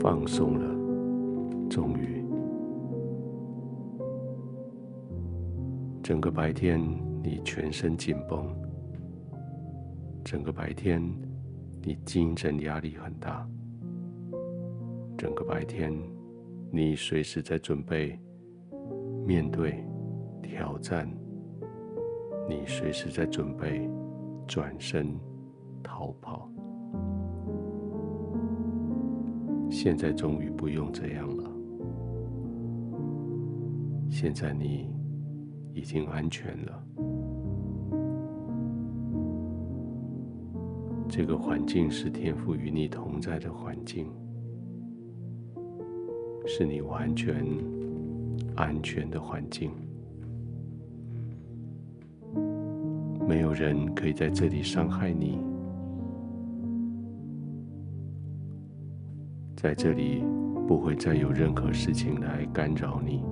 放松了，终于，整个白天你全身紧绷，整个白天你精神压力很大，整个白天你随时在准备面对挑战，你随时在准备转身逃跑。现在终于不用这样了。现在你已经安全了。这个环境是天赋与你同在的环境，是你完全安全的环境。没有人可以在这里伤害你。在这里不会再有任何事情来干扰你。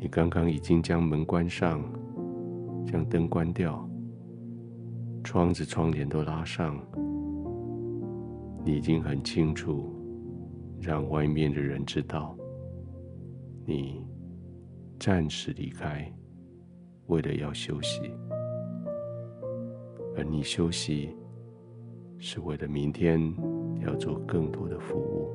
你刚刚已经将门关上，将灯关掉，窗子窗帘都拉上。你已经很清楚，让外面的人知道，你暂时离开，为了要休息，而你休息。是为了明天要做更多的服务。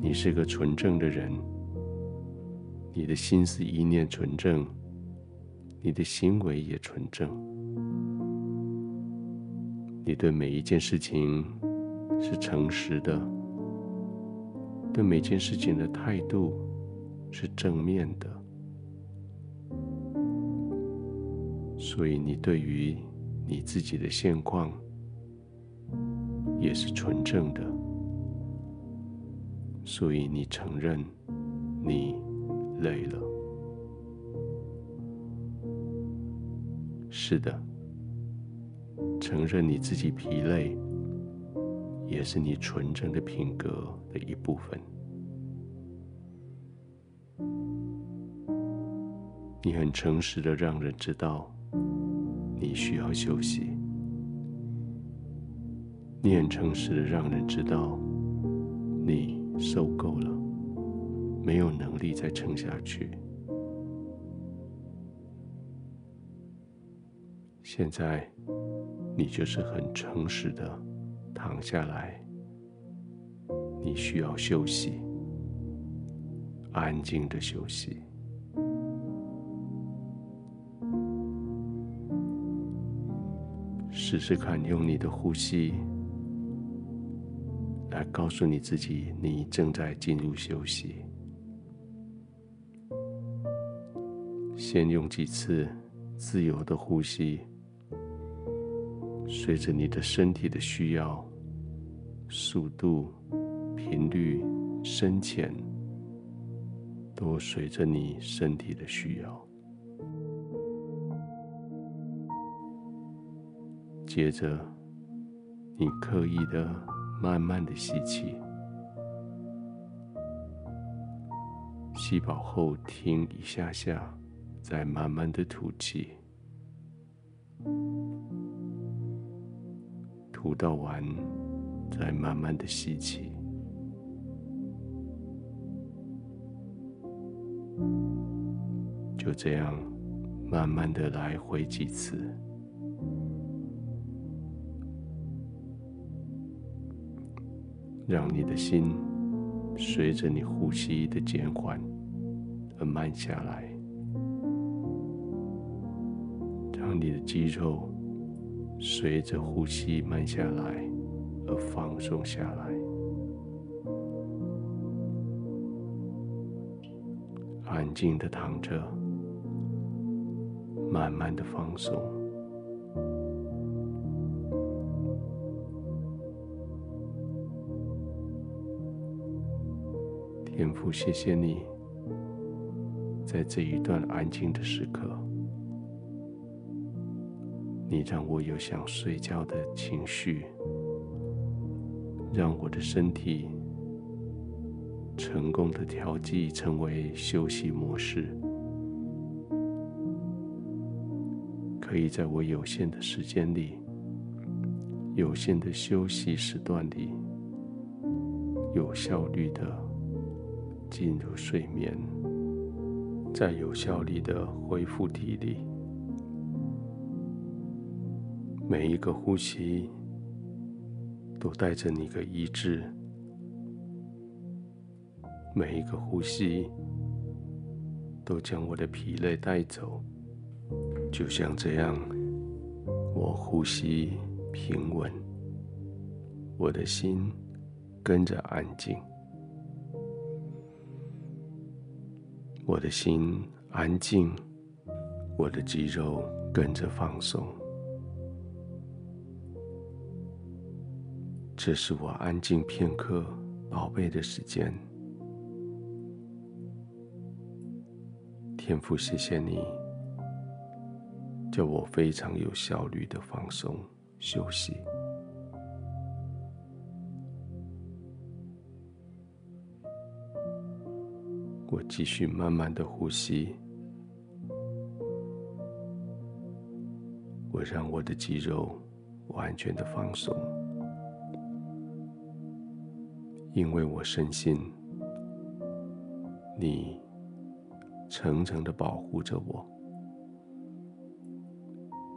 你是个纯正的人，你的心思意念纯正，你的行为也纯正。你对每一件事情是诚实的，对每件事情的态度是正面的。所以，你对于你自己的现况也是纯正的。所以，你承认你累了。是的，承认你自己疲累，也是你纯正的品格的一部分。你很诚实的让人知道。你需要休息。你很诚实的让人知道，你受够了，没有能力再撑下去。现在，你就是很诚实的躺下来。你需要休息，安静的休息。试试看，用你的呼吸来告诉你自己，你正在进入休息。先用几次自由的呼吸，随着你的身体的需要，速度、频率、深浅，都随着你身体的需要。接着，你刻意的、慢慢的吸气，吸饱后停一下下，再慢慢的吐气，吐到完，再慢慢的吸气，就这样慢慢的来回几次。让你的心随着你呼吸的减缓而慢下来，让你的肌肉随着呼吸慢下来而放松下来，安静的躺着，慢慢的放松。天父，谢谢你，在这一段安静的时刻，你让我有想睡觉的情绪，让我的身体成功的调剂成为休息模式，可以在我有限的时间里、有限的休息时段里，有效率的进入睡眠，再有效率的恢复体力。每一个呼吸都带着你的意志，每一个呼吸都将我的疲累带走。就像这样，我呼吸平稳，我的心跟着安静，我的心安静，我的肌肉跟着放松。这是我安静片刻宝贝的时间。天父，谢谢你。叫我非常有效率的放松休息。我继续慢慢的呼吸，我让我的肌肉完全的放松，因为我深信你层层的保护着我。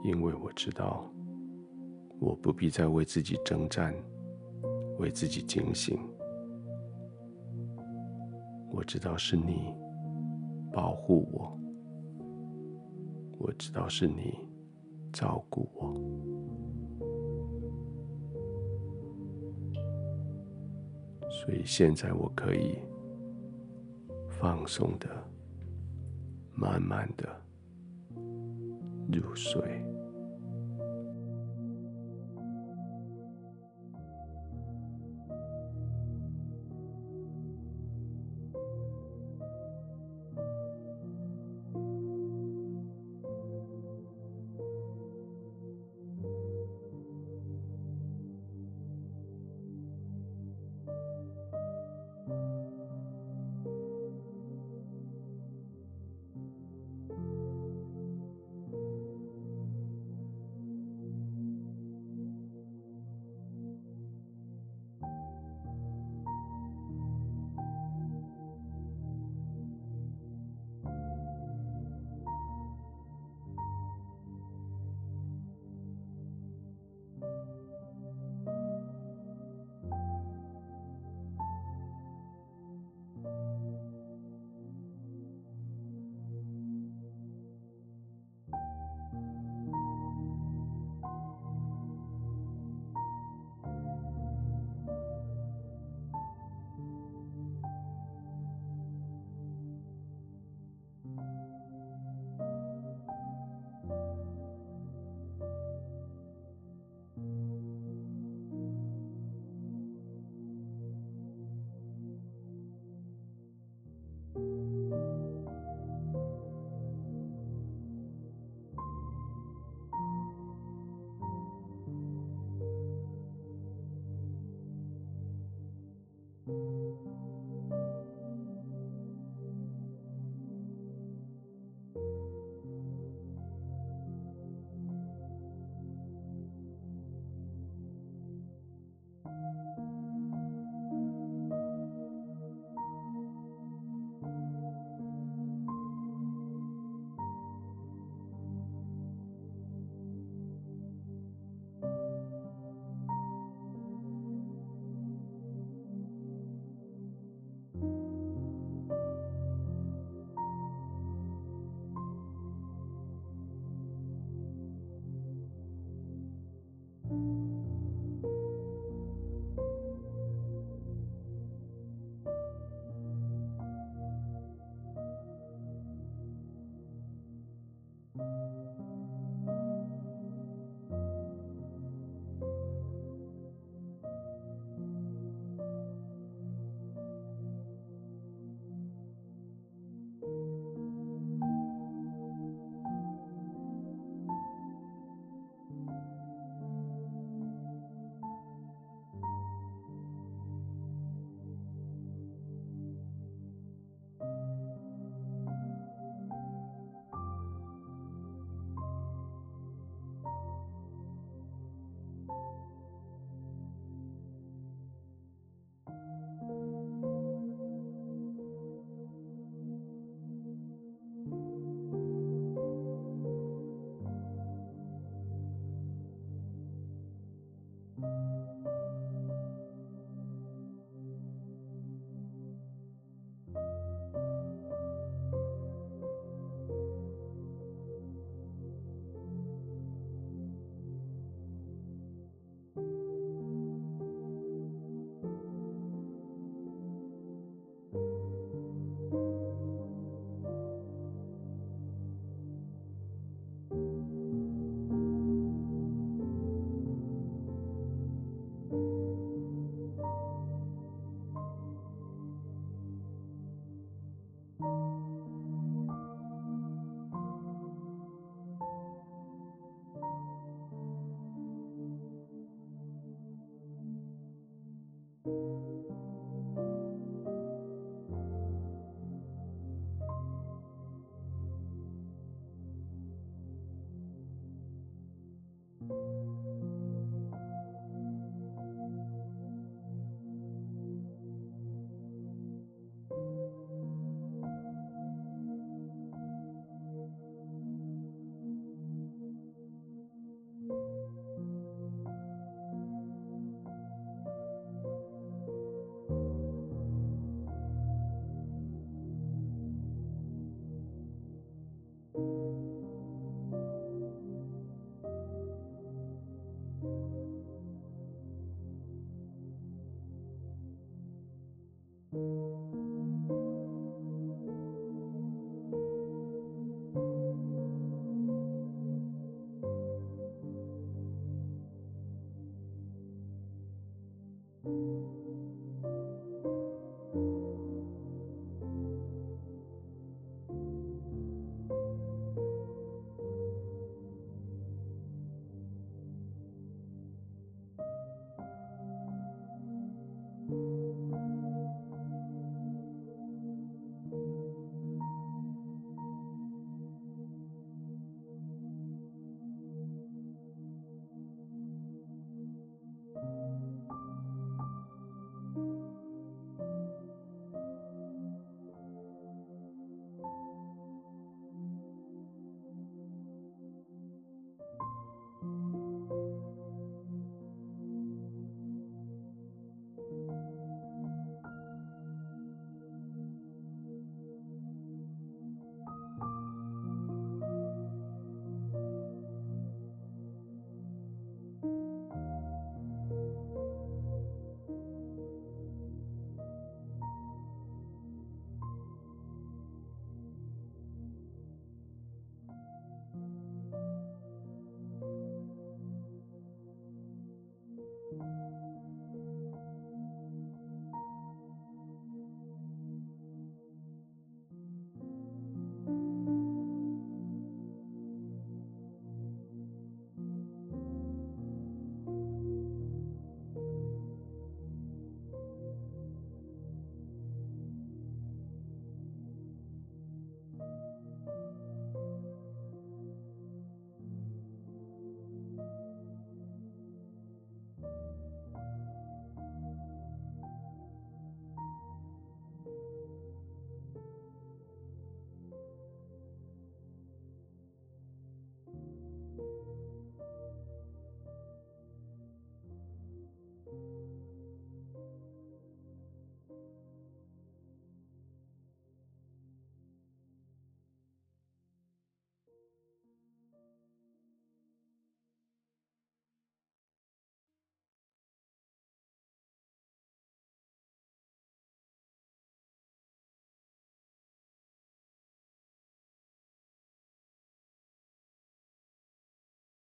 因为我知道，我不必再为自己征战，为自己警醒。我知道是你保护我，我知道是你照顾我，所以现在我可以放松的、慢慢的入睡。